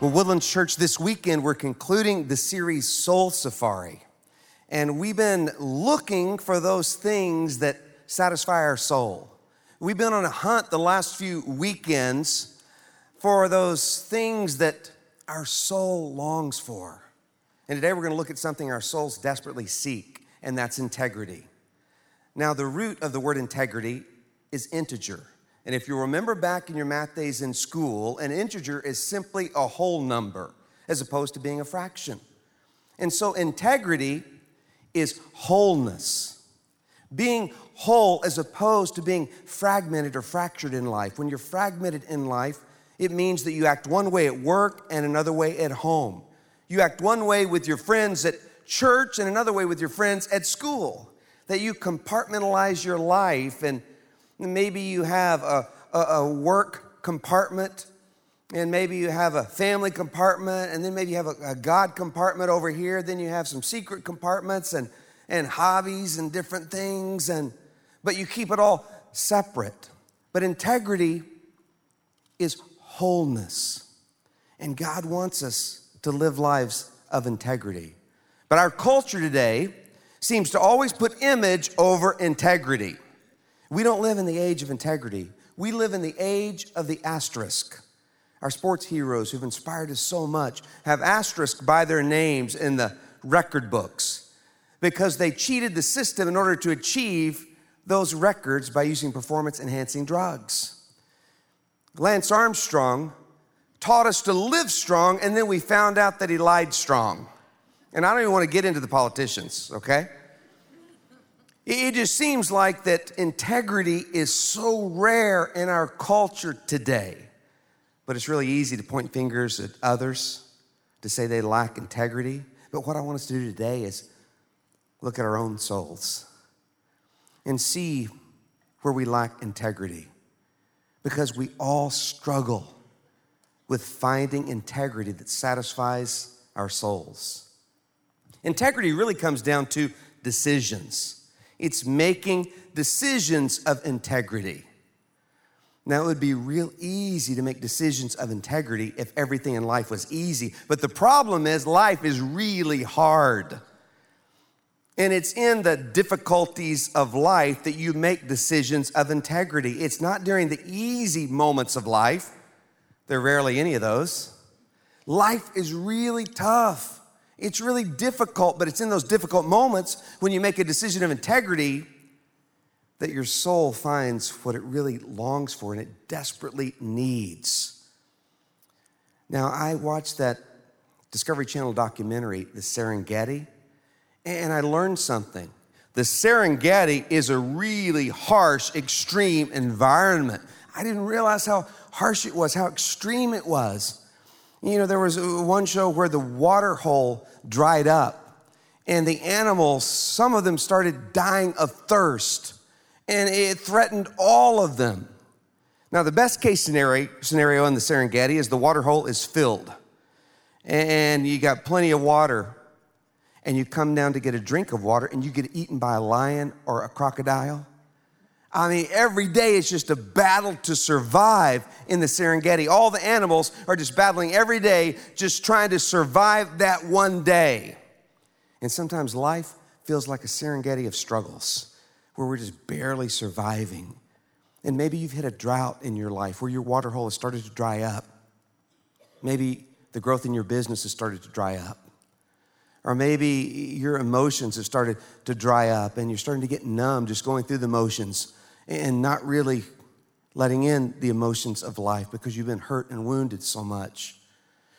Well, Woodlands Church, this weekend we're concluding the series Soul Safari. And we've been looking for those things that satisfy our soul. We've been on a hunt the last few weekends for those things that our soul longs for. And today we're going to look at something our souls desperately seek, and that's integrity. Now, the root of the word integrity is integer. And if you remember back in your math days in school, an integer is simply a whole number as opposed to being a fraction. And so integrity is wholeness. Being whole as opposed to being fragmented or fractured in life. When you're fragmented in life, it means that you act one way at work and another way at home. You act one way with your friends at church and another way with your friends at school. That you compartmentalize your life and Maybe you have a, a, a work compartment, and maybe you have a family compartment, and then maybe you have a, a God compartment over here. Then you have some secret compartments and, and hobbies and different things, and, but you keep it all separate. But integrity is wholeness. And God wants us to live lives of integrity. But our culture today seems to always put image over integrity. We don't live in the age of integrity. We live in the age of the asterisk. Our sports heroes who've inspired us so much have asterisk by their names in the record books because they cheated the system in order to achieve those records by using performance enhancing drugs. Lance Armstrong taught us to live strong, and then we found out that he lied strong. And I don't even want to get into the politicians, okay? It just seems like that integrity is so rare in our culture today. But it's really easy to point fingers at others to say they lack integrity. But what I want us to do today is look at our own souls and see where we lack integrity. Because we all struggle with finding integrity that satisfies our souls. Integrity really comes down to decisions it's making decisions of integrity. Now, it would be real easy to make decisions of integrity if everything in life was easy. But the problem is, life is really hard. And it's in the difficulties of life that you make decisions of integrity. It's not during the easy moments of life, there are rarely any of those. Life is really tough. It's really difficult, but it's in those difficult moments when you make a decision of integrity that your soul finds what it really longs for and it desperately needs. Now, I watched that Discovery Channel documentary, The Serengeti, and I learned something. The Serengeti is a really harsh, extreme environment. I didn't realize how harsh it was, how extreme it was. You know, there was uh, one show where the water hole dried up and the animals, some of them started dying of thirst and it threatened all of them. Now, the best case scenario, scenario in the Serengeti is the water hole is filled and you got plenty of water and you come down to get a drink of water and you get eaten by a lion or a crocodile I mean, every day it's just a battle to survive in the Serengeti. All the animals are just battling every day, just trying to survive that one day. And sometimes life feels like a Serengeti of struggles where we're just barely surviving. And maybe you've hit a drought in your life where your water hole has started to dry up. Maybe the growth in your business has started to dry up. Or maybe your emotions have started to dry up and you're starting to get numb just going through the motions and not really letting in the emotions of life because you've been hurt and wounded so much.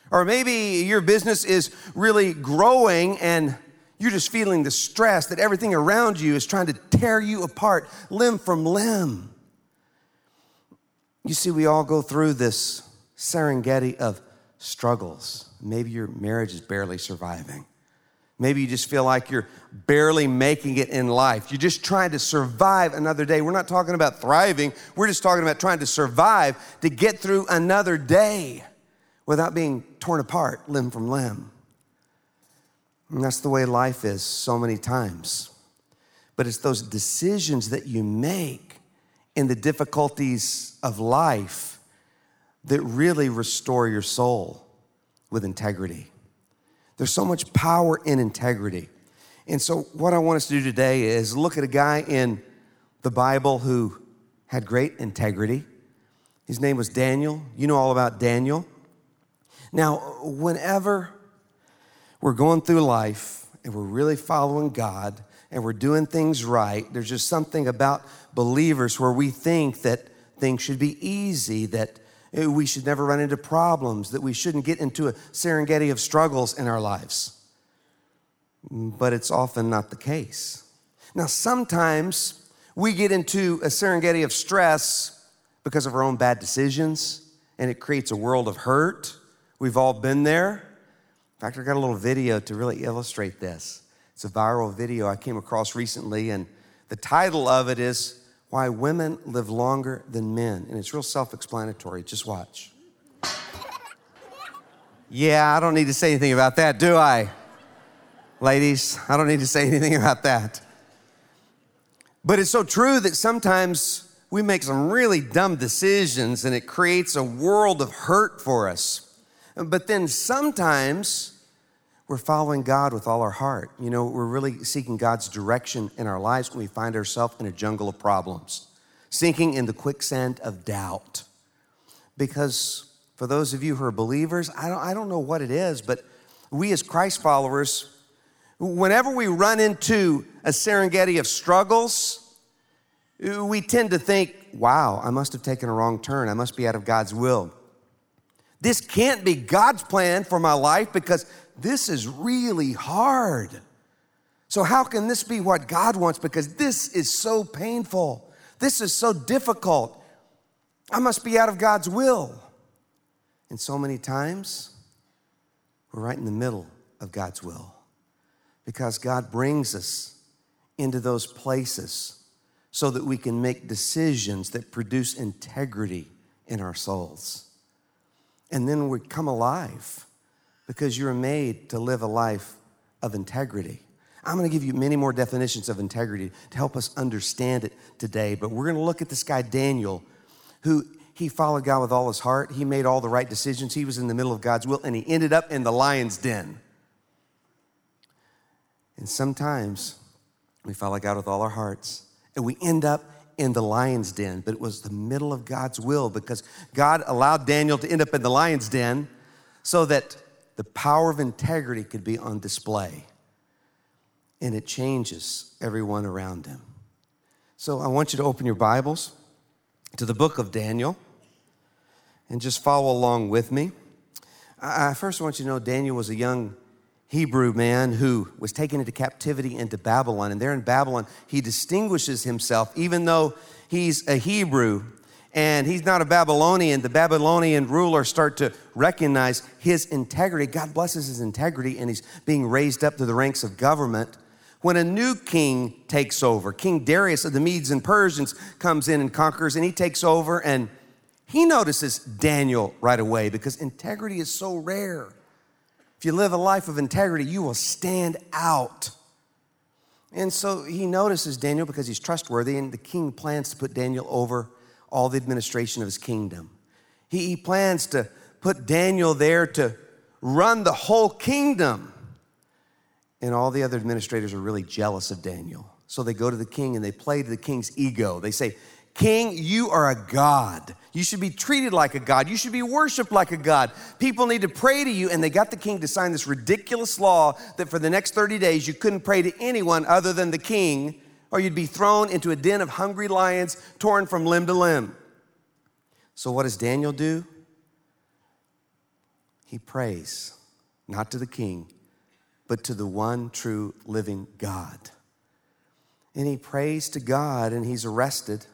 Or maybe your business is really growing and you're just feeling the stress that everything around you is trying to tear you apart, limb from limb. You see, we all go through this Serengeti of struggles. Maybe your marriage is barely surviving. Maybe you just feel like you're barely making it in life. You're just trying to survive another day. We're not talking about thriving, we're just talking about trying to survive to get through another day without being torn apart limb from limb. And that's the way life is so many times. But it's those decisions that you make in the difficulties of life that really restore your soul. with integrity. There's so much power in integrity. And so, what I want us to do today is look at a guy in the Bible who had great integrity. His name was Daniel. You know all about Daniel. Now, whenever we're going through life and we're really following God and we're doing things right, there's just something about believers where we think that things should be easy, that Eh, we should never run into problems, that we shouldn't get into a Serengeti of struggles in our lives. But it's often not the case. Now, sometimes we get into a Serengeti of stress because of our own bad decisions, and it creates a world of hurt. We've all been there. In fact, I got a little video to really illustrate this. It's a viral video I came across recently, and the title of it is why women live longer than men. And it's real self explanatory. Just watch. yeah, I don't need to say anything about that, do I? Ladies, I don't need to say anything about that. But it's so true that sometimes we make some really dumb decisions and it creates a world of hurt for us. But then sometimes we're following God with all our heart. You know, we're really seeking God's direction in our lives when we find ourselves in a jungle of problems, sinking in the quicksand of doubt. Because for those of you who are believers, I don't, I don't know what it is, but we as Christ followers, whenever we run into a Serengeti of struggles, we tend to think, wow, I must have taken a wrong turn. I must be out of God's will. This can't be God's plan for my life because this is really hard. So, how can this be what God wants? Because this is so painful. This is so difficult. I must be out of God's will. And so many times, we're right in the middle of God's will because God brings us into those places so that we can make decisions that produce integrity in our souls. And then we come alive because you're made to live a life of integrity. I'm going to give you many more definitions of integrity to help us understand it today, but we're going to look at this guy, Daniel, who he followed God with all his heart. He made all the right decisions. He was in the middle of God's will, and he ended up in the lion's den. And sometimes we follow God with all our hearts, and we end up in the lion's den, but it was the middle of God's will because God allowed Daniel to end up in the lion's den so that the power of integrity could be on display. And it changes everyone around him. So I want you to open your Bibles to the book of Daniel and just follow along with me. I first want you to know Daniel was a young Hebrew man who was taken into captivity into Babylon. And there in Babylon, he distinguishes himself, even though he's a Hebrew, and he's not a Babylonian, the Babylonian rulers start to recognize his integrity. God blesses his integrity, and he's being raised up to the ranks of government. When a new king takes over, King Darius of the Medes and Persians comes in and conquers, and he takes over, and he notices Daniel right away because integrity is so rare. If you live a life of integrity, you will stand out. And so he notices Daniel because he's trustworthy, and the king plans to put Daniel over all the administration of his kingdom. He, he plans to put Daniel there to run the whole kingdom. And all the other administrators are really jealous of Daniel. So they go to the king and they play to the king's ego. They say, King, you are a God. You should be treated like a God. You should be worshiped like a God. People need to pray to you. And they got the king to sign this ridiculous law that for the next 30 days you couldn't pray to anyone other than the king or you'd be thrown into a den of hungry lions, torn from limb to limb. So, what does Daniel do? He prays, not to the king, but to the one true living God. And he prays to God and he's arrested.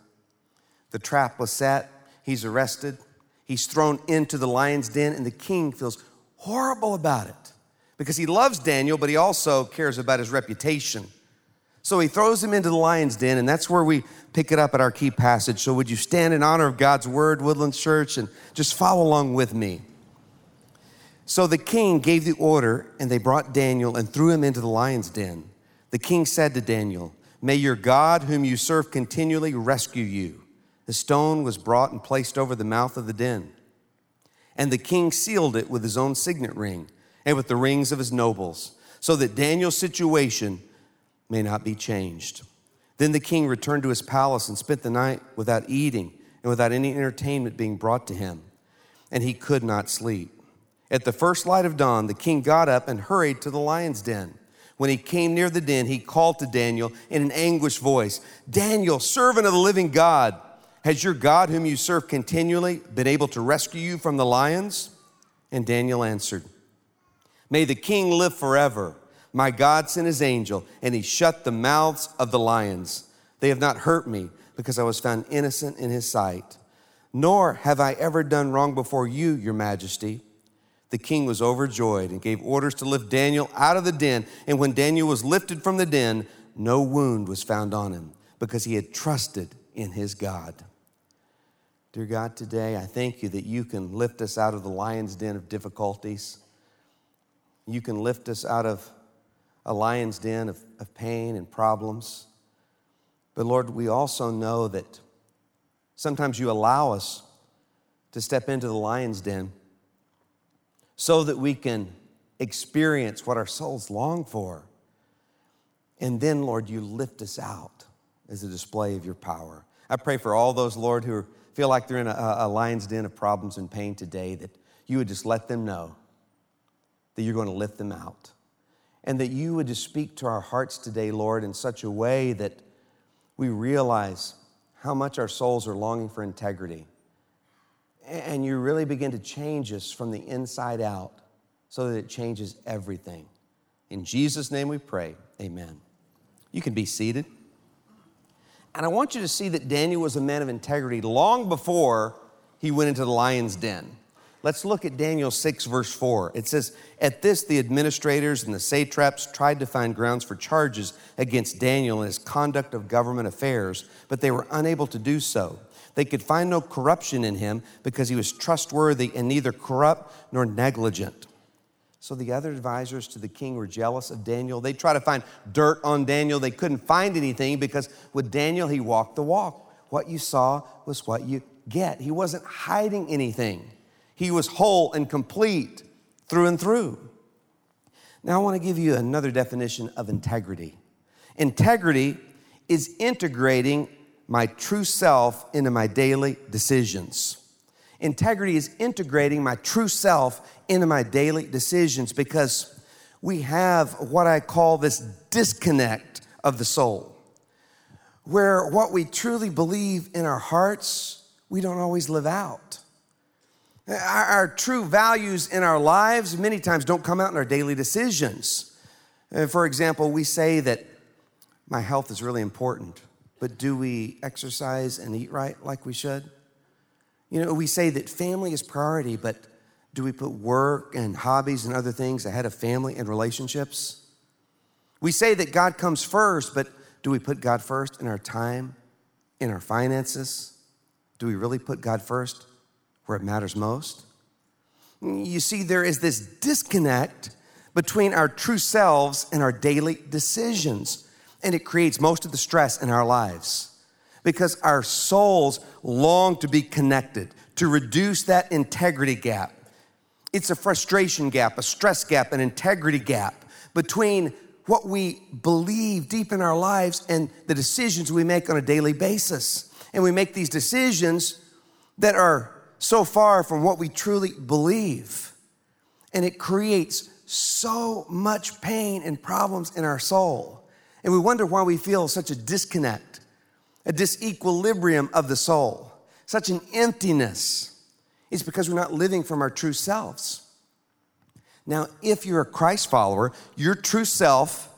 The trap was set, he's arrested, he's thrown into the lion's den, and the king feels horrible about it because he loves Daniel, but he also cares about his reputation. So he throws him into the lion's den, and that's where we pick it up at our key passage. So would you stand in honor of God's word, Woodland Church, and just follow along with me? So the king gave the order, and they brought Daniel and threw him into the lion's den. The king said to Daniel, May your God, whom you serve continually, rescue you. The stone was brought and placed over the mouth of the den. And the king sealed it with his own signet ring and with the rings of his nobles, so that Daniel's situation may not be changed. Then the king returned to his palace and spent the night without eating and without any entertainment being brought to him, and he could not sleep. At the first light of dawn, the king got up and hurried to the lion's den. When he came near the den, he called to Daniel in an anguished voice Daniel, servant of the living God, has your God, whom you serve continually, been able to rescue you from the lions? And Daniel answered, May the king live forever. My God sent his angel, and he shut the mouths of the lions. They have not hurt me, because I was found innocent in his sight. Nor have I ever done wrong before you, your majesty. The king was overjoyed and gave orders to lift Daniel out of the den. And when Daniel was lifted from the den, no wound was found on him, because he had trusted in his God. Dear God, today I thank you that you can lift us out of the lion's den of difficulties. You can lift us out of a lion's den of, of pain and problems. But Lord, we also know that sometimes you allow us to step into the lion's den so that we can experience what our souls long for. And then, Lord, you lift us out as a display of your power. I pray for all those, Lord, who feel like they're in a, a lion's den of problems and pain today, that you would just let them know that you're going to lift them out. And that you would just speak to our hearts today, Lord, in such a way that we realize how much our souls are longing for integrity. And you really begin to change us from the inside out so that it changes everything. In Jesus' name we pray, amen. You can be seated. And I want you to see that Daniel was a man of integrity long before he went into the lion's den. Let's look at Daniel 6, verse 4. It says, At this, the administrators and the satraps tried to find grounds for charges against Daniel in his conduct of government affairs, but they were unable to do so. They could find no corruption in him because he was trustworthy and neither corrupt nor negligent. So the other advisors to the king were jealous of Daniel. They tried to find dirt on Daniel. They couldn't find anything because with Daniel, he walked the walk. What you saw was what you get. He wasn't hiding anything. He was whole and complete through and through. Now, I want to give you another definition of integrity. Integrity is integrating my true self into my daily decisions. Integrity is integrating my true self into my daily decisions because we have what I call this disconnect of the soul, where what we truly believe in our hearts, we don't always live out. Our, our, true values in our lives many times don't come out in our daily decisions. Uh, for example, we say that my health is really important, but do we exercise and eat right like we should? You know, we say that family is priority, but do we put work and hobbies and other things ahead of family and relationships? We say that God comes first, but do we put God first in our time, in our finances? Do we really put God first where it matters most. You see, there is this disconnect between our true selves and our daily decisions, and it creates most of the stress in our lives because our souls long to be connected, to reduce that integrity gap. It's a frustration gap, a stress gap, an integrity gap between what we believe deep in our lives and the decisions we make on a daily basis. And we make these decisions that are so far from what we truly believe. And it creates so much pain and problems in our soul. And we wonder why we feel such a disconnect, a disequilibrium of the soul, such an emptiness. It's because we're not living from our true selves. Now, if you're a Christ follower, your true self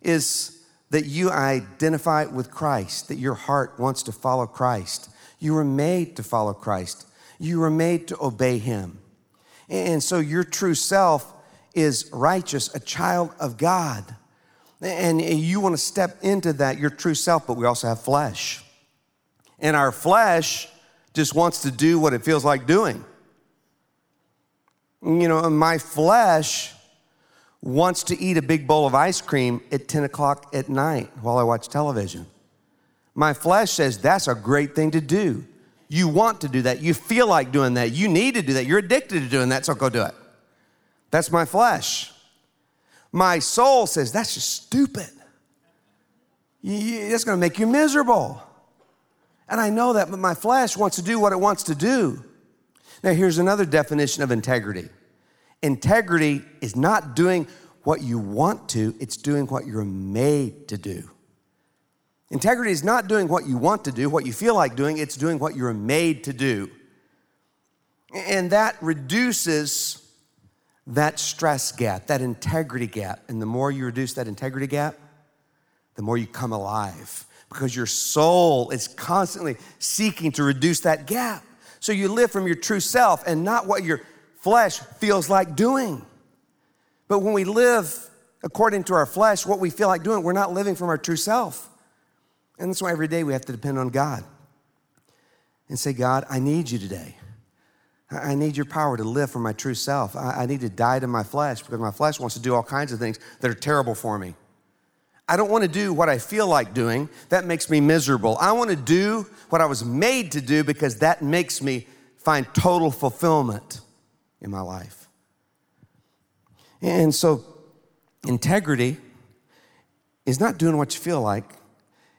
is that you identify with Christ, that your heart wants to follow Christ. You were made to follow Christ. You were made to obey him. And so your true self is righteous, a child of God. And you want to step into that, your true self, but we also have flesh. And our flesh just wants to do what it feels like doing. You know, my flesh wants to eat a big bowl of ice cream at 10 o'clock at night while I watch television. My flesh says that's a great thing to do You want to do that. You feel like doing that. You need to do that. You're addicted to doing that, so go do it. That's my flesh. My soul says, that's just stupid. That's going to make you miserable. And I know that, but my flesh wants to do what it wants to do. Now, here's another definition of integrity integrity is not doing what you want to, it's doing what you're made to do. Integrity is not doing what you want to do, what you feel like doing, it's doing what you're made to do. And that reduces that stress gap, that integrity gap. And the more you reduce that integrity gap, the more you come alive because your soul is constantly seeking to reduce that gap. So you live from your true self and not what your flesh feels like doing. But when we live according to our flesh, what we feel like doing, we're not living from our true self. And that's why every day we have to depend on God and say, God, I need you today. I need your power to live for my true self. I need to die to my flesh because my flesh wants to do all kinds of things that are terrible for me. I don't want to do what I feel like doing. That makes me miserable. I want to do what I was made to do because that makes me find total fulfillment in my life. And so, integrity is not doing what you feel like,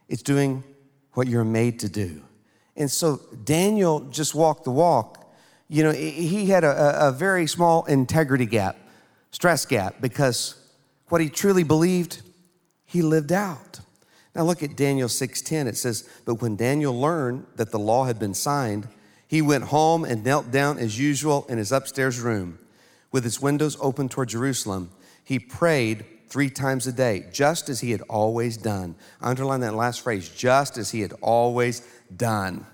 it's doing what you're made to do. And so, Daniel just walked the walk you know, he had a, a very small integrity gap, stress gap, because what he truly believed, he lived out. Now look at Daniel 6:10. It says, "But when Daniel learned that the law had been signed, he went home and knelt down as usual in his upstairs room, with his windows open toward Jerusalem. He prayed three times a day, just as he had always done." Underline that last phrase, just as he had always done.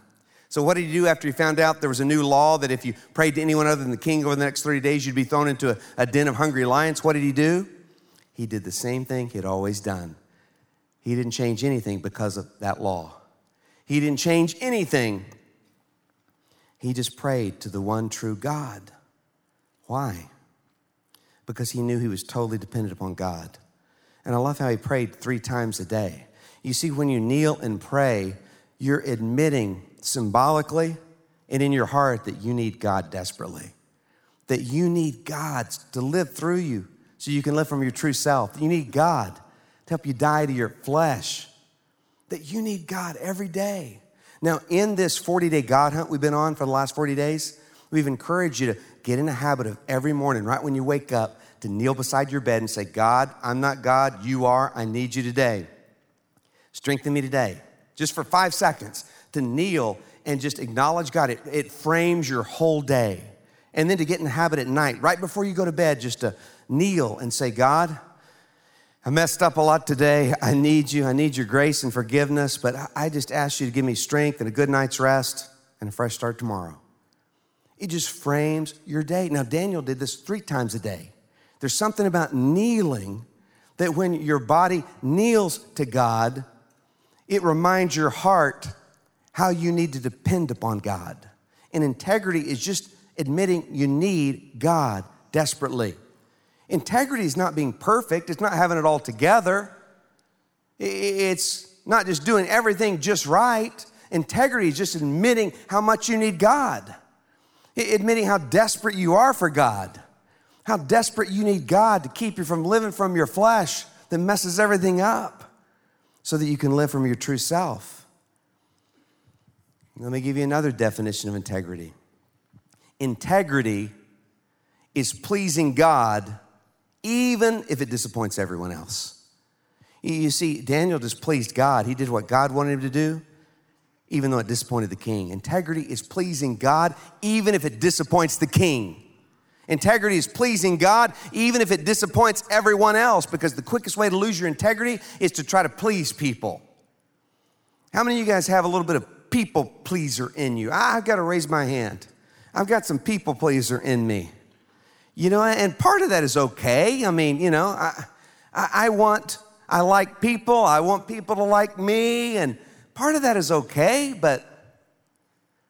So, what did he do after he found out there was a new law that if you prayed to anyone other than the king over the next 30 days, you'd be thrown into a, a den of hungry lions? What did he do? He did the same thing he had always done. He didn't change anything because of that law. He didn't change anything. He just prayed to the one true God. Why? Because he knew he was totally dependent upon God. And I love how he prayed three times a day. You see, when you kneel and pray, you're admitting symbolically and in your heart that you need God desperately. That you need God to live through you so you can live from your true self. You need God to help you die to your flesh. That you need God every day. Now, in this 40 day God hunt we've been on for the last 40 days, we've encouraged you to get in a habit of every morning, right when you wake up, to kneel beside your bed and say, God, I'm not God, you are, I need you today. Strengthen me today. Just for five seconds to kneel and just acknowledge God. It, it frames your whole day. And then to get in the habit at night, right before you go to bed, just to kneel and say, God, I messed up a lot today. I need you. I need your grace and forgiveness, but I just ask you to give me strength and a good night's rest and a fresh start tomorrow. It just frames your day. Now, Daniel did this three times a day. There's something about kneeling that when your body kneels to God, it reminds your heart how you need to depend upon God. And integrity is just admitting you need God desperately. Integrity is not being perfect, it's not having it all together, it's not just doing everything just right. Integrity is just admitting how much you need God, admitting how desperate you are for God, how desperate you need God to keep you from living from your flesh that messes everything up so that you can live from your true self. Let me give you another definition of integrity integrity is pleasing God even if it disappoints everyone else. You see, Daniel just pleased God. He did what God wanted him to do, even though it disappointed the king. Integrity is pleasing God even if it disappoints the king. Integrity is pleasing God even if it disappoints everyone else, because the quickest way to lose your integrity is to try to please people. How many of you guys have a little bit of people pleaser in you. Ah, I've got to raise my hand. I've got some people pleaser in me. You know, and part of that is okay. I mean, you know, I, I, I want, I like people, I want people to like me, and part of that is okay, but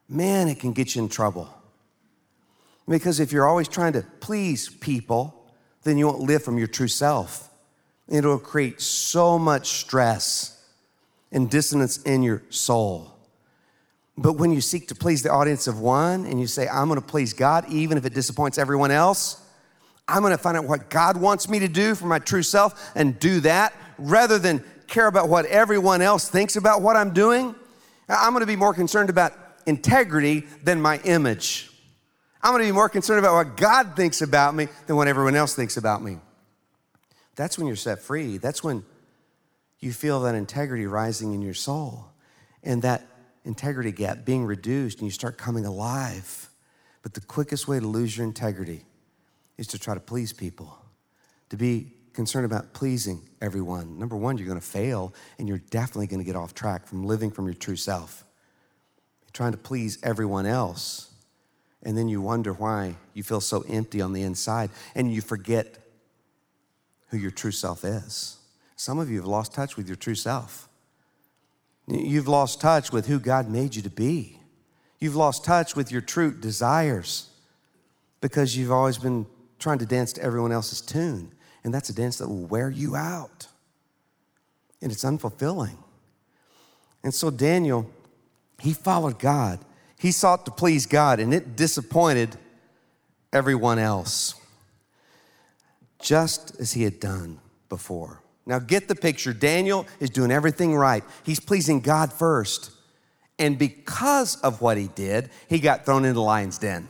man, it can get you in trouble. Because if you're always trying to please people, then you won't live from your true self. It'll create so much stress and dissonance in your soul. But when you seek to please the audience of one and you say, I'm gonna please God, even if it disappoints everyone else, I'm gonna find out what God wants me to do for my true self and do that rather than care about what everyone else thinks about what I'm doing. I'm gonna be more concerned about integrity than my image. I'm gonna be more concerned about what God thinks about me than what everyone else thinks about me. That's when you're set free. That's when you feel that integrity rising in your soul and that integrity gap being reduced and you start coming alive. But the quickest way to lose your integrity is to try to please people, to be concerned about pleasing everyone. Number one, you're gonna fail and you're definitely gonna get off track from living from your true self. You're trying to please everyone else, and then you wonder why you feel so empty on the inside and you forget who your true self is. Some of you have lost touch with your true self. You've lost touch with who God made you to be. You've lost touch with your true desires because you've always been trying to dance to everyone else's tune. And that's a dance that will wear you out. And it's unfulfilling. And so Daniel, he followed God. He sought to please God, and it disappointed everyone else, just as he had done before. Now, get the picture. Daniel is doing everything right. He's pleasing God first. And because of what he did, he got thrown into the lion's den.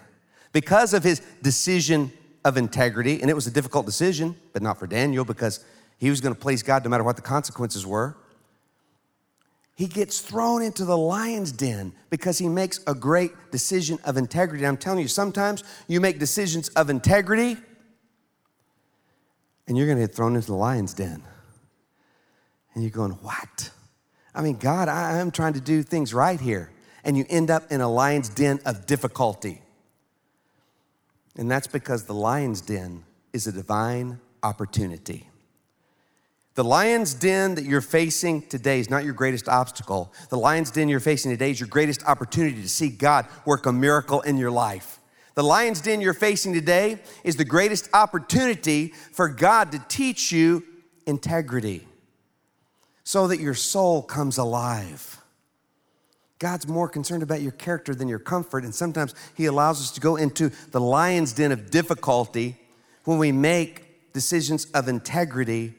Because of his decision of integrity, and it was a difficult decision, but not for Daniel because he was going to please God no matter what the consequences were. He gets thrown into the lion's den because he makes a great decision of integrity. I'm telling you, sometimes you make decisions of integrity and you're going to get thrown into the lion's den. And you're going, What? I mean, God, I, am trying to do things right here. And you end up in a lion's den of difficulty. And that's because the lion's den is a divine opportunity. The lion's den that you're facing today is not your greatest obstacle. The lion's den you're facing today is your greatest opportunity to see God work a miracle in your life. The lion's den you're facing today is the greatest opportunity for God to teach you integrity so that your soul comes alive. God's more concerned about your character than your comfort, and sometimes He allows us to go into the lion's den of difficulty when we make decisions of integrity,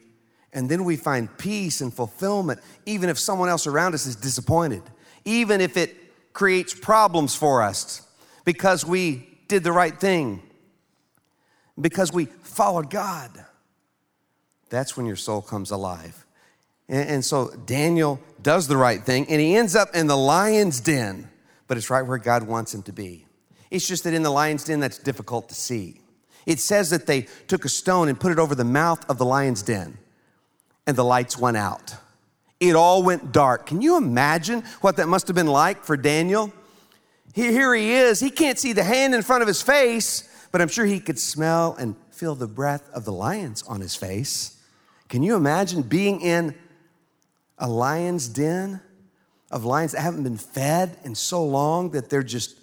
and then we find peace and fulfillment, even if someone else around us is disappointed, even if it creates problems for us because we did the right thing, because we followed God. That's when your soul comes alive. And, and so Daniel does the right thing and he ends up in the lion's den, but it's right where God wants him to be. It's just that in the lion's den, that's difficult to see. It says that they took a stone and put it over the mouth of the lion's den, and the lights went out. It all went dark. Can you imagine what that must have been like for Daniel? Here, he is. He can't see the hand in front of his face, but I'm sure he could smell and feel the breath of the lions on his face. Can you imagine being in a lion's den of lions that haven't been fed in so long that they're just,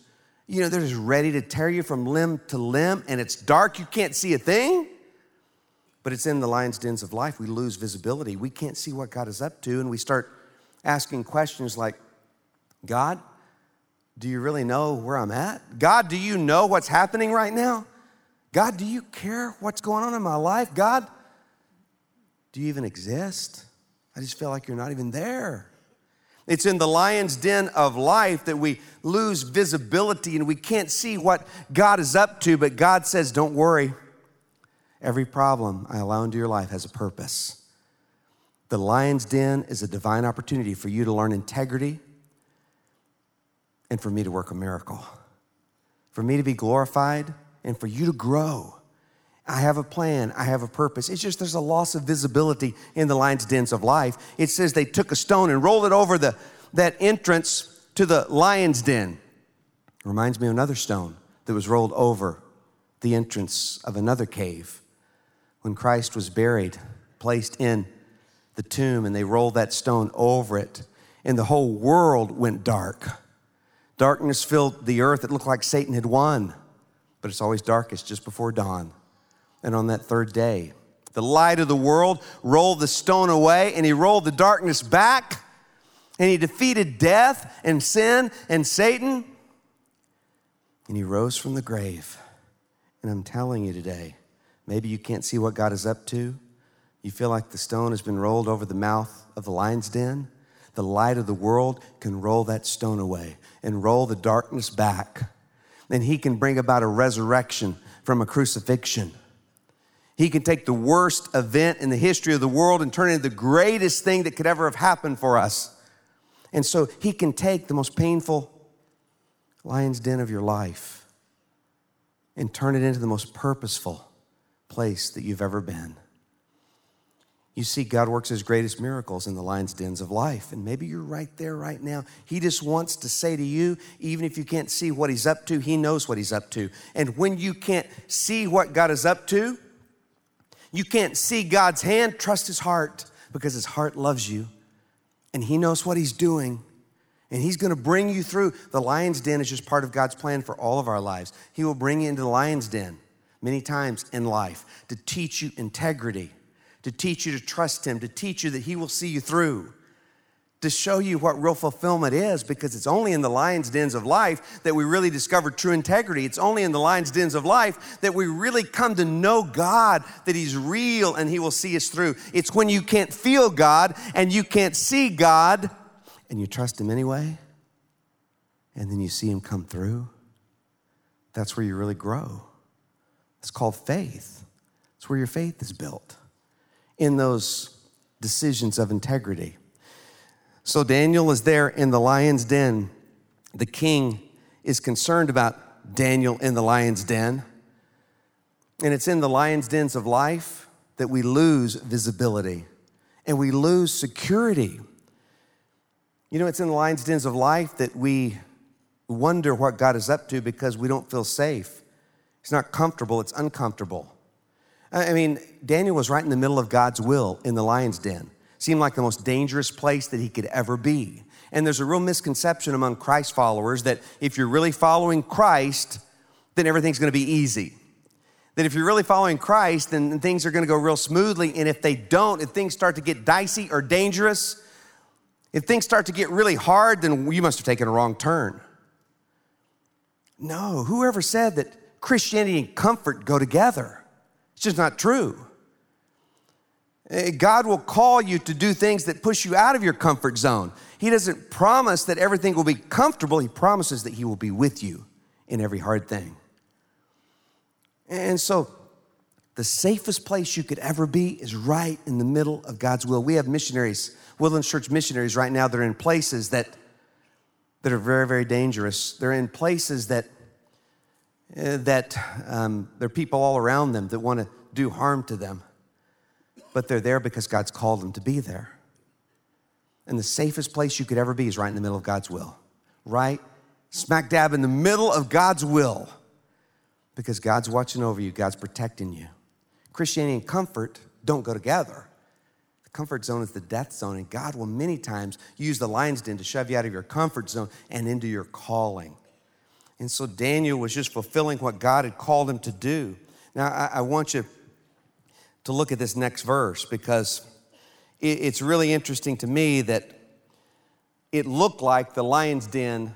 you know, they're just ready to tear you from limb to limb and it's dark, you can't see a thing. But it's in the lion's dens of life. We lose visibility. We can't see what God is up to, and we start asking questions like, God, do you really know where I'm at? God, do you know what's happening right now? God, do you care what's going on in my life? God, do you even exist? I just feel like you're not even there. It's in the lion's den of life that we lose visibility and we can't see what God is up to, but God says, Don't worry. Every problem I allow into your life has a purpose. The lion's den is a divine opportunity for you to learn integrity and for me to work a miracle, for me to be glorified and for you to grow. I have a plan. I have a purpose. It's just there's a loss of visibility in the lion's dens of life. It says they took a stone and rolled it over the, that entrance to the lion's den. Reminds me of another stone that was rolled over the entrance of another cave when Christ was buried, placed in the tomb, and they rolled that stone over it, and the whole world went dark. Darkness filled the earth. It looked like Satan had won, but it's always darkest just before dawn and on that third day. The light of the world rolled the stone away and he rolled the darkness back. And he defeated death and sin and Satan. And he rose from the grave. And I'm telling you today, maybe you can't see what God is up to. You feel like the stone has been rolled over the mouth of the lion's den. The light of the world can roll that stone away and roll the darkness back. And he can bring about a resurrection from a crucifixion. He can take the worst event in the history of the world and turn it into the greatest thing that could ever have happened for us. And so he can take the most painful lion's den of your life and turn it into the most purposeful place that you've ever been. You see, God works his greatest miracles in the lion's dens of life. And maybe you're right there right now. He just wants to say to you, even if you can't see what he's up to, he knows what he's up to. And when you can't see what God is up to, you can't see God's hand, trust his heart because his heart loves you and he knows what he's doing. And he's going to bring you through. The lion's den is just part of God's plan for all of our lives. He will bring you into the lion's den many times in life to teach you integrity to teach you to trust Him, to teach you that He will see you through, to show you what real fulfillment is, because it's only in the lion's dens of life that we really discover true integrity. It's only in the lion's dens of life that we really come to know God, that He's real and He will see us through. It's when you can't feel God and you can't see God and you trust Him anyway, and then you see Him come through. That's where you really grow. It's called faith. It's where your faith is built in those decisions of integrity. So Daniel is there in the lion's den. The king is concerned about Daniel in the lion's den. And it's in the lion's dens of life that we lose visibility and we lose security. You know, it's in the lion's dens of life that we wonder what God is up to because we don't feel safe. It's not comfortable, it's uncomfortable. I mean, Daniel was right in the middle of God's will in the lion's den. Seemed like the most dangerous place that he could ever be. And there's a real misconception among Christ followers that if you're really following Christ, then everything's gonna be easy. That if you're really following Christ, then things are gonna go real smoothly. And if they don't, if things start to get dicey or dangerous, if things start to get really hard, then you must have taken a wrong turn. No, whoever said that Christianity and comfort go together? It's just not true. Eh, God will call you to do things that push you out of your comfort zone. He doesn't promise that everything will be comfortable, He promises that He will be with you in every hard thing. And so, the safest place you could ever be is right in the middle of God's will. We have missionaries, Woodlands Church missionaries right now, they're in places that, that are very, very dangerous. They're in places that uh, that um, there are people all around them that want to do harm to them, but they're there because God's called them to be there. And the safest place you could ever be is right in the middle of God's will, right smack dab in the middle of God's will, because God's watching over you, God's protecting you. Christianity and comfort don't go together. The comfort zone is the death zone, and God will many times use the lion's den to shove you out of your comfort zone and into your calling. And so Daniel was just fulfilling what God had called him to do. Now, I, I want you to look at this next verse because it, it's really interesting to me that it looked like the lion's den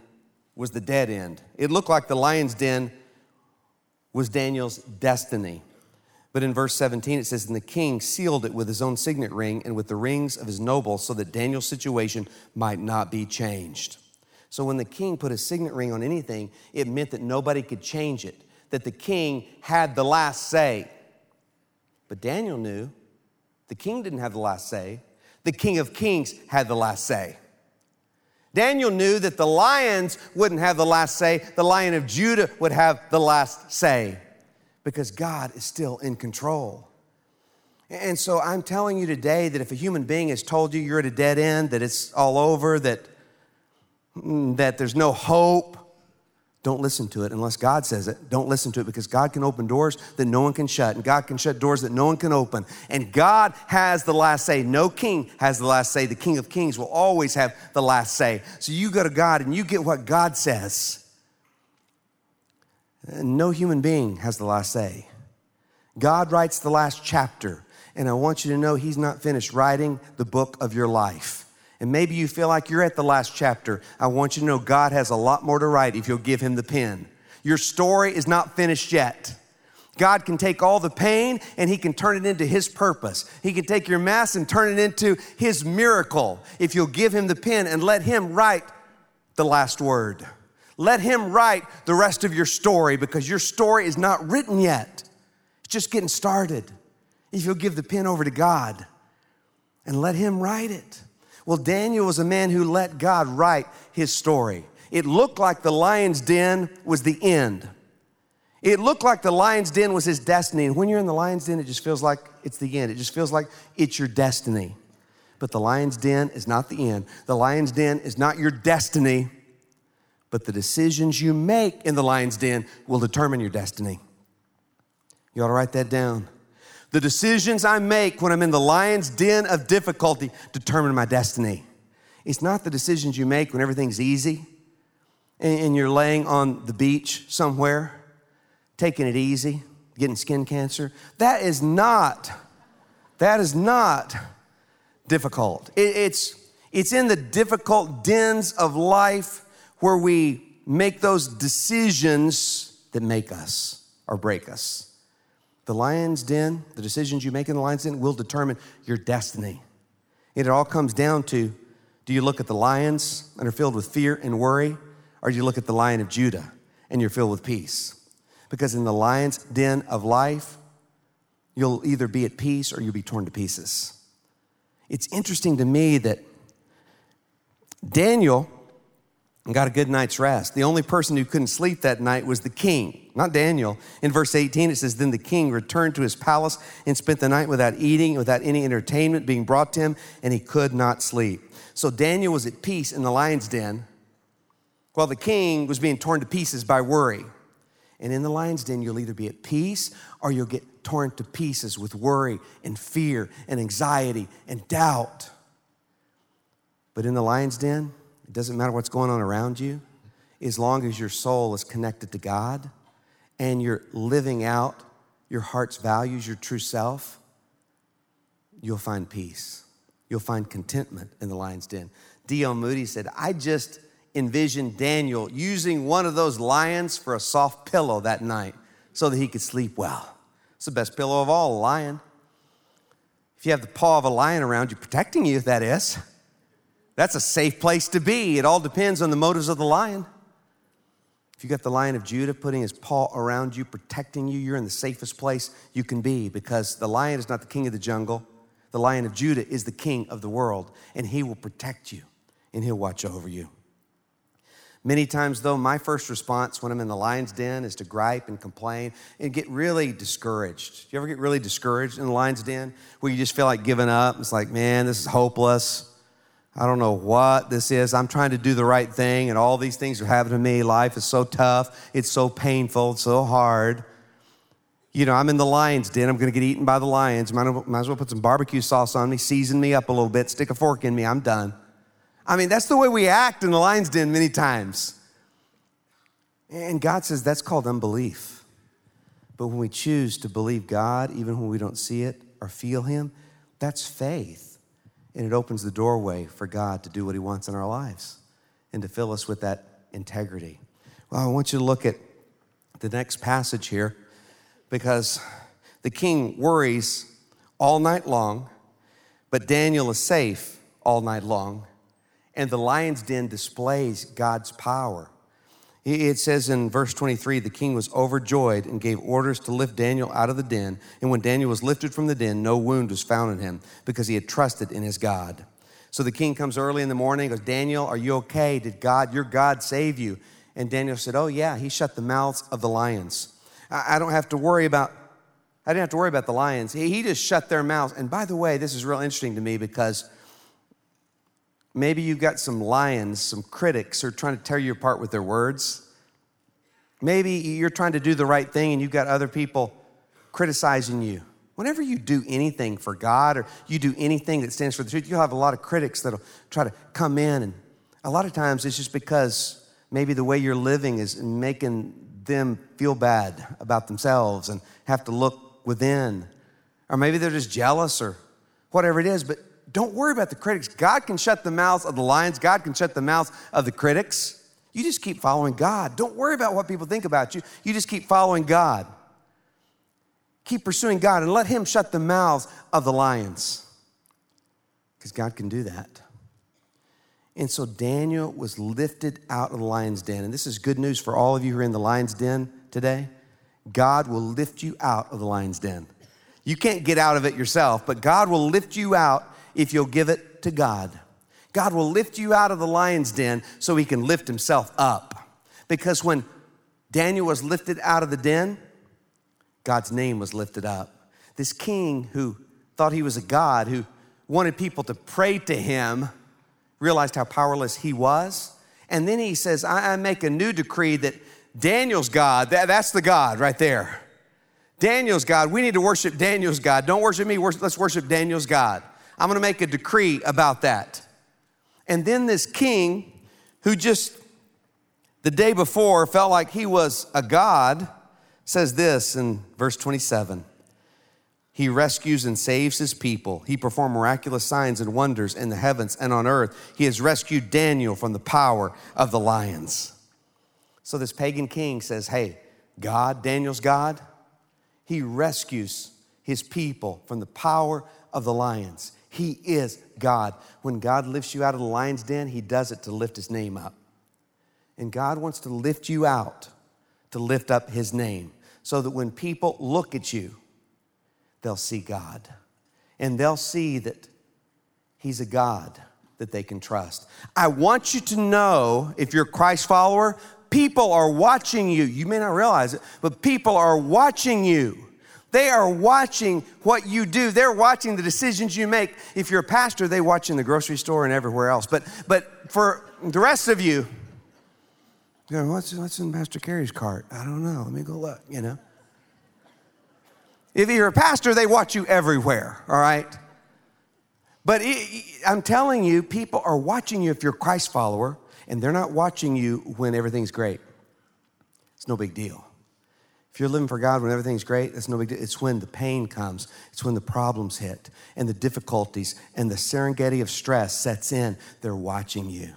was the dead end. It looked like the lion's den was Daniel's destiny. But in verse 17, it says, And the king sealed it with his own signet ring and with the rings of his nobles so that Daniel's situation might not be changed. So when the king put a signet ring on anything, it meant that nobody could change it, that the king had the last say. But Daniel knew the king didn't have the last say, the king of kings had the last say. Daniel knew that the lions wouldn't have the last say, the lion of Judah would have the last say because God is still in control. And so I'm telling you today that if a human being has told you you're at a dead end, that it's all over, that Mm, that there's no hope, don't listen to it unless God says it. Don't listen to it because God can open doors that no one can shut, and God can shut doors that no one can open. And God has the last say. No king has the last say. The King of Kings will always have the last say. So you go to God and you get what God says. No human being has the last say. God writes the last chapter, and I want you to know He's not finished writing the book of your life. And maybe you feel like you're at the last chapter. I want you to know God has a lot more to write if you'll give Him the pen. Your story is not finished yet. God can take all the pain and He can turn it into His purpose. He can take your mess and turn it into His miracle if you'll give Him the pen and let Him write the last word. Let Him write the rest of your story because your story is not written yet. It's just getting started. If you'll give the pen over to God and let Him write it. Well, Daniel was a man who let God write his story. It looked like the lion's den was the end. It looked like the lion's den was his destiny. And when you're in the lion's den, it just feels like it's the end. It just feels like it's your destiny. But the lion's den is not the end. The lion's den is not your destiny, but the decisions you make in the lion's den will determine your destiny. You ought to write that down. The decisions I make when I'm in the lion's den of difficulty determine my destiny. It's not the decisions you make when everything's easy and you're laying on the beach somewhere taking it easy, getting skin cancer. That is not, that is not difficult. It's, it's in the difficult dens of life where we make those decisions that make us or break us. The lion's den, the decisions you make in the lion's den will determine your destiny. And it all comes down to do you look at the lions and are filled with fear and worry, or do you look at the lion of Judah and you're filled with peace? Because in the lion's den of life, you'll either be at peace or you'll be torn to pieces. It's interesting to me that Daniel got a good night's rest. The only person who couldn't sleep that night was the king, not Daniel. In verse 18, it says, Then the king returned to his palace and spent the night without eating, without any entertainment being brought to him, and he could not sleep. So Daniel was at peace in the lion's den, while the king was being torn to pieces by worry. And in the lion's den, you'll either be at peace or you'll get torn to pieces with worry and fear and anxiety and doubt. But in the lion's den, it doesn't matter what's going on around you, as long as your soul is connected to God and you're living out your heart's values, your true self, you'll find peace. You'll find contentment in the lion's den. D.L. Moody said, I just envisioned Daniel using one of those lions for a soft pillow that night so that he could sleep well. It's the best pillow of all, a lion. If you have the paw of a lion around you, protecting you, that is, that's a safe place to be. It all depends on the motives of the lion. If you got the lion of Judah putting his paw around you, protecting you, you're in the safest place you can be because the lion is not the king of the jungle. The lion of Judah is the king of the world, and he will protect you and he'll watch over you. Many times, though, my first response when I'm in the lion's den is to gripe and complain and get really discouraged. Do you ever get really discouraged in the lion's den where you just feel like giving up? It's like, man, this is hopeless. I don't know what this is. I'm trying to do the right thing, and all these things are happening to me. Life is so tough, it's so painful, it's so hard. You know, I'm in the lion's den. I'm going to get eaten by the lions. Might, might as well put some barbecue sauce on me, season me up a little bit, stick a fork in me. I'm done. I mean, that's the way we act in the lion's den many times. And God says that's called unbelief. But when we choose to believe God, even when we don't see it or feel Him, that's faith. And it opens the doorway for God to do what He wants in our lives and to fill us with that integrity. Well, I want you to look at the next passage here because the king worries all night long, but Daniel is safe all night long and the lion's den displays God's power. It says in verse 23 the king was overjoyed and gave orders to lift Daniel out of the den. And when Daniel was lifted from the den, no wound was found in him because he had trusted in his God. So the king comes early in the morning, goes, Daniel, are you okay? Did God, your God, save you? And Daniel said, Oh, yeah, he shut the mouths of the lions. I don't have to worry about. I didn't have to worry about the lions. He just shut their mouths. And by the way, this is real interesting to me because Maybe you've got some lions, some critics who are trying to tear you apart with their words. Maybe you're trying to do the right thing and you've got other people criticizing you. Whenever you do anything for God or you do anything that stands for the truth, you'll have a lot of critics that'll try to come in. And a lot of times it's just because maybe the way you're living is making them feel bad about themselves and have to look within. Or maybe they're just jealous or whatever it is. But don't worry about the critics. God can shut the mouths of the lions, God can shut the mouths of the critics. You just keep following God. Don't worry about what people think about you. You just keep following God. Keep pursuing God and let Him shut the mouths of the lions. Because God can do that. And so Daniel was lifted out of the lion's den. And this is good news for all of you who are in the lion's den today. God will lift you out of the lion's den. You can't get out of it yourself, but God will lift you out if you'll give it to God. God will lift you out of the lion's den so he can lift himself up. Because when Daniel was lifted out of the den, God's name was lifted up. This king who thought he was a God, who wanted people to pray to him, realized how powerless he was. And then he says, I, I make a new decree that Daniel's God, that, that's the God right there. Daniel's God, we need to worship Daniel's God. Don't worship me, worship, let's worship Daniel's God. I'm gonna make a decree about that. And then this king, who just the day before felt like he was a God, says this in verse 27 He rescues and saves his people. He performed miraculous signs and wonders in the heavens and on earth. He has rescued Daniel from the power of the lions. So this pagan king says, Hey, God, Daniel's God, he rescues his people from the power of the lions. He is God. When God lifts you out of the lion's den, he does it to lift his name up. And God wants to lift you out to lift up his name so that when people look at you, they'll see God. And they'll see that he's a God that they can trust. I want you to know, if you're a Christ follower, people are watching you. You may not realize it, but people are watching you. They are watching what you do. They're watching the decisions you make. If you're a pastor, they watch in the grocery store and everywhere else. But, but for the rest of you, you know, what's, what's in Pastor Kerry's cart? I don't know. Let me go look, you know. If you're a pastor, they watch you everywhere, all right? But it, I'm telling you, people are watching you if you're a Christ follower and they're not watching you when everything's great. It's no big deal. If you're living for God when everything's great, it's no big deal. It's when the pain comes, it's when the problems hit, and the difficulties and the Serengeti of stress sets in. They're watching you.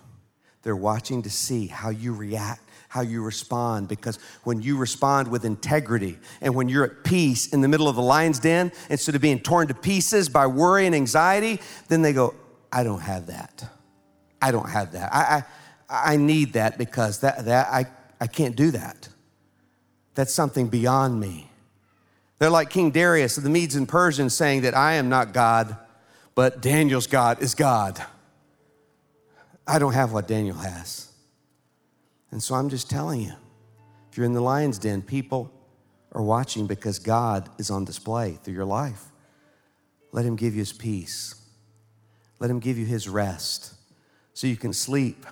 They're watching to see how you react, how you respond. Because when you respond with integrity and when you're at peace in the middle of the lion's den, instead of being torn to pieces by worry and anxiety, then they go, I don't have that. I don't have that. I, I I need that because that, that I, I can't do that. That's something beyond me. They're like King Darius of the Medes and Persians saying that I am not God, but Daniel's God is God. I don't have what Daniel has. And so I'm just telling you if you're in the lion's den, people are watching because God is on display through your life. Let Him give you His peace, let Him give you His rest so you can sleep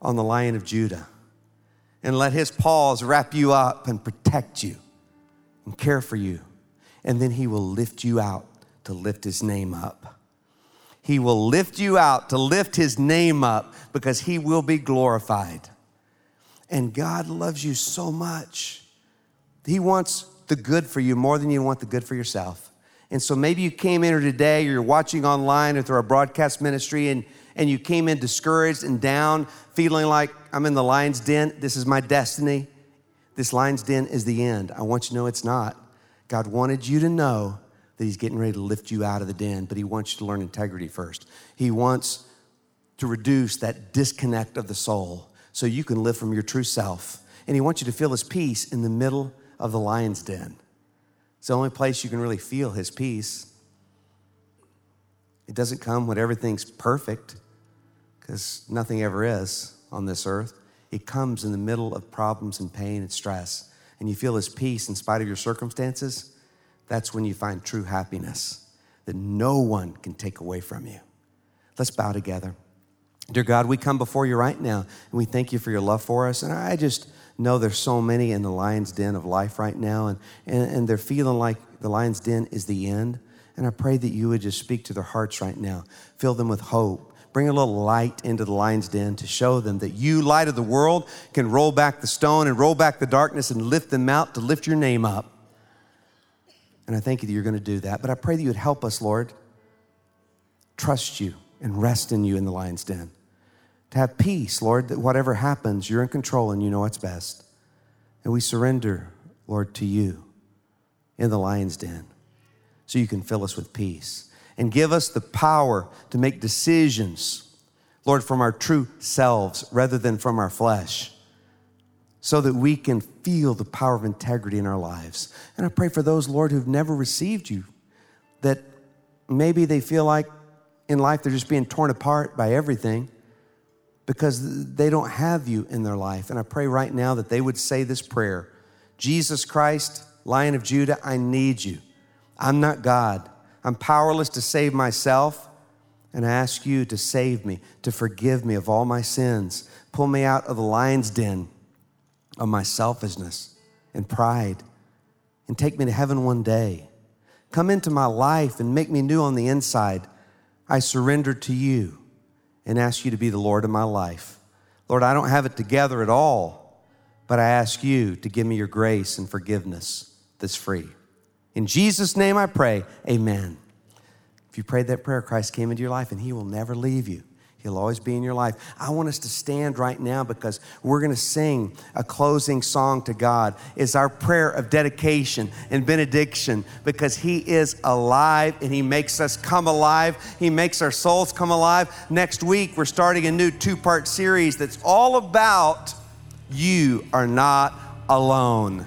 on the lion of Judah and let his paws wrap you up and protect you and care for you. And then he will lift you out to lift his name up. He will lift you out to lift his name up because he will be glorified. And God loves you so much. He wants the good for you more than you want the good for yourself. And so maybe you came in here today, or you're watching online or through our broadcast ministry, and and you came in discouraged and down, feeling like I'm in the lion's den, this is my destiny. This lion's den is the end. I want you to know it's not. God wanted you to know that He's getting ready to lift you out of the den, but He wants you to learn integrity first. He wants to reduce that disconnect of the soul so you can live from your true self. And He wants you to feel His peace in the middle of the lion's den. It's the only place you can really feel His peace. It doesn't come when everything's perfect because nothing ever is on this earth. It comes in the middle of problems and pain and stress, and you feel His peace in spite of your circumstances. That's when you find true happiness that no one can take away from you. Let's bow together. Dear God, we come before you right now, and we thank you for your love for us. And I just know there's so many in the lion's den of life right now, and, and, and they're feeling like the lion's den is the end. And I pray that you would just speak to their hearts right now, fill them with hope bring a little light into the lion's den to show them that you, light of the world, can roll back the stone and roll back the darkness and lift them out to lift your name up. And I thank you that you're going to do that. But I pray that you would help us, Lord, trust you and rest in you in the lion's den. To have peace, Lord, that whatever happens, you're in control and you know what's best. And we surrender, Lord, to you in the lion's den so you can fill us with peace and give us the power to make decisions, Lord, from our true selves rather than from our flesh, so that we can feel the power of integrity in our lives. And I pray for those, Lord, who've never received you, that maybe they feel like in life they're just being torn apart by everything because they don't have you in their life. And I pray right now that they would say this prayer Jesus Christ, Lion of Judah, I need you. I'm not God. I'm powerless to save myself. And I ask you to save me, to forgive me of all my sins. Pull me out of the lion's den of my selfishness and pride and take me to heaven one day. Come into my life and make me new on the inside. I surrender to you and ask you to be the Lord of my life. Lord, I don't have it together at all, but I ask you to give me your grace and forgiveness that's free. In Jesus' name I pray, amen. If you prayed that prayer, Christ came into your life and he will never leave you. He'll always be in your life. I want us to stand right now because we're going to sing a closing song to God. It's our prayer of dedication and benediction because He is alive and He makes us come alive. He makes our souls come alive. Next week, we're starting a new two part series that's all about you are not alone.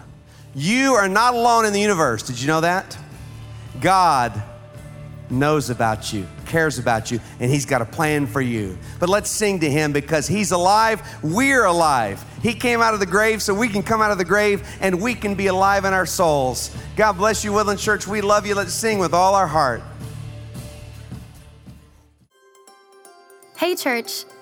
You are not alone in the universe. Did you know that? God knows about you, cares about you, and He's got a plan for you. But let's sing to Him because He's alive. We're alive. He came out of the grave so we can come out of the grave and we can be alive in our souls. God bless you, Woodland Church. We love you. Let's sing with all our heart. Hey, church.